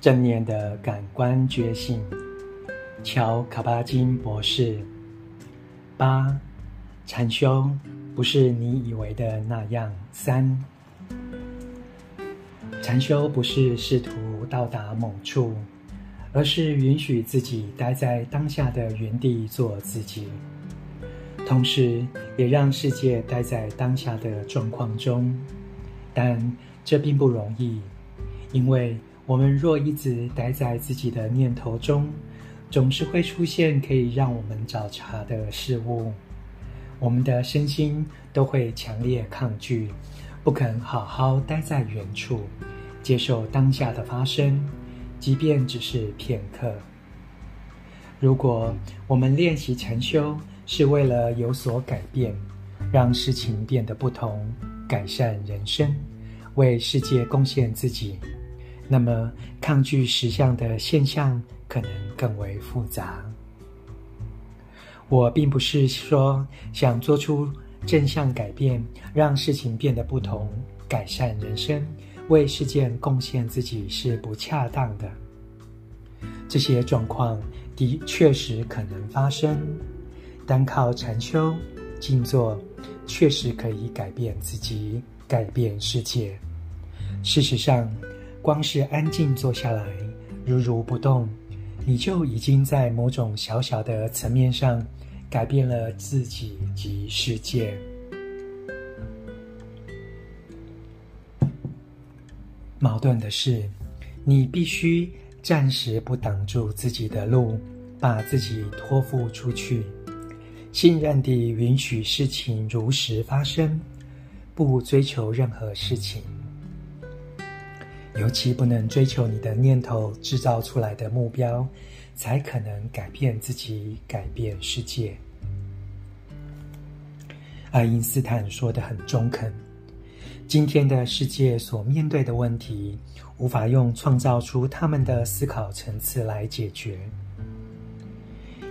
正念的感官觉醒，乔卡巴金博士。八，禅修不是你以为的那样。三，禅修不是试图到达某处，而是允许自己待在当下的原地做自己，同时也让世界待在当下的状况中。但这并不容易，因为。我们若一直待在自己的念头中，总是会出现可以让我们找茬的事物，我们的身心都会强烈抗拒，不肯好好待在原处，接受当下的发生，即便只是片刻。如果我们练习禅修是为了有所改变，让事情变得不同，改善人生，为世界贡献自己。那么，抗拒实相的现象可能更为复杂。我并不是说想做出正向改变，让事情变得不同，改善人生，为世界贡献自己是不恰当的。这些状况的确实可能发生，单靠禅修、静坐，确实可以改变自己，改变世界。事实上，光是安静坐下来，如如不动，你就已经在某种小小的层面上改变了自己及世界。矛盾的是，你必须暂时不挡住自己的路，把自己托付出去，信任地允许事情如实发生，不追求任何事情。尤其不能追求你的念头制造出来的目标，才可能改变自己，改变世界。爱因斯坦说得很中肯：今天的世界所面对的问题，无法用创造出他们的思考层次来解决。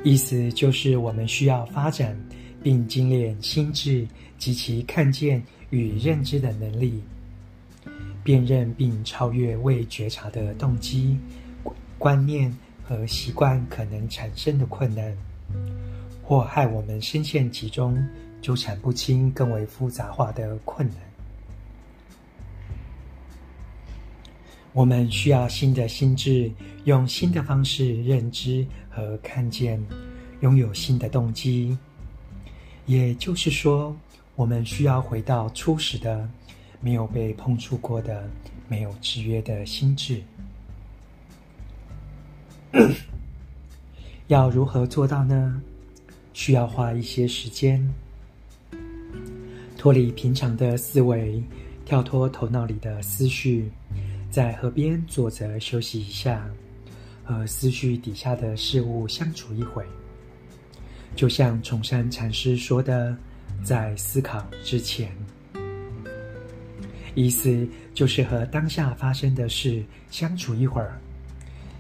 意思就是，我们需要发展并精炼心智及其看见与认知的能力。辨认并超越未觉察的动机、观念和习惯可能产生的困难，或害我们深陷其中、纠缠不清、更为复杂化的困难。我们需要新的心智，用新的方式认知和看见，拥有新的动机。也就是说，我们需要回到初始的。没有被碰触过的、没有制约的心智，要如何做到呢？需要花一些时间，脱离平常的思维，跳脱头脑里的思绪，在河边坐着休息一下，和思绪底下的事物相处一会，就像崇山禅师说的，在思考之前。意思就是和当下发生的事相处一会儿，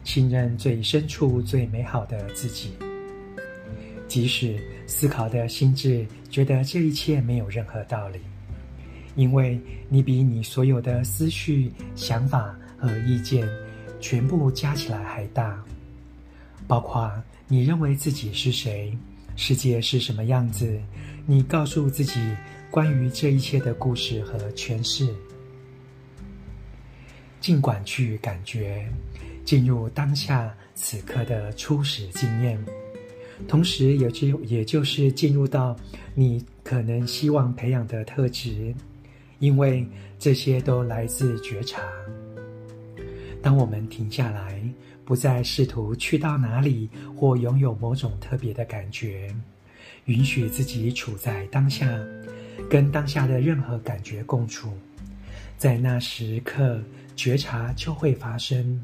信任最深处最美好的自己。即使思考的心智觉得这一切没有任何道理，因为你比你所有的思绪、想法和意见全部加起来还大，包括你认为自己是谁，世界是什么样子，你告诉自己。关于这一切的故事和诠释，尽管去感觉，进入当下此刻的初始经验，同时也就也就是进入到你可能希望培养的特质，因为这些都来自觉察。当我们停下来，不再试图去到哪里或拥有某种特别的感觉，允许自己处在当下。跟当下的任何感觉共处，在那时刻，觉察就会发生。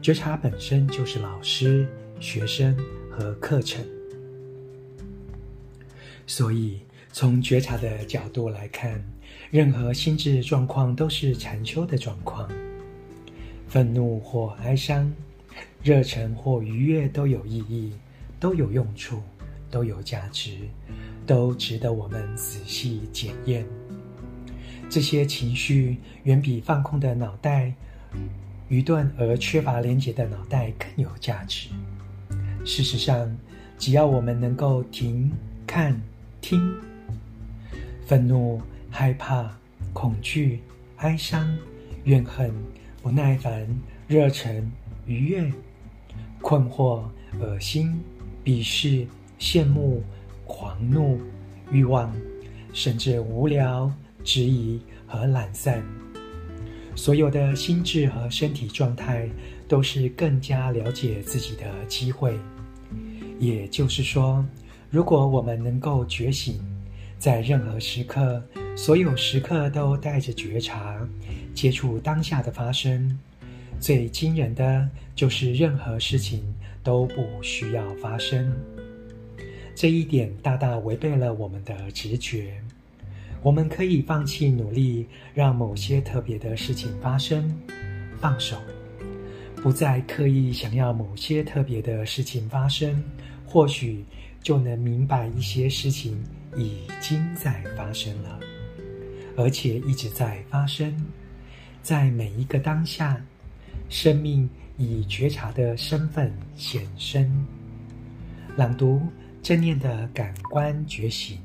觉察本身就是老师、学生和课程。所以，从觉察的角度来看，任何心智状况都是禅修的状况。愤怒或哀伤，热忱或愉悦都有意义，都有用处，都有价值。都值得我们仔细检验。这些情绪远比放空的脑袋愚钝而缺乏连结的脑袋更有价值。事实上，只要我们能够停、看、听，愤怒、害怕、恐惧、哀伤、怨恨、不耐烦、热忱、愉悦、困惑、恶心、鄙视、羡慕、狂怒、欲望，甚至无聊、质疑和懒散，所有的心智和身体状态，都是更加了解自己的机会。也就是说，如果我们能够觉醒，在任何时刻，所有时刻都带着觉察，接触当下的发生，最惊人的就是任何事情都不需要发生。这一点大大违背了我们的直觉。我们可以放弃努力，让某些特别的事情发生，放手，不再刻意想要某些特别的事情发生。或许就能明白一些事情已经在发生了，而且一直在发生，在每一个当下，生命以觉察的身份显身。朗读正念的感官觉醒。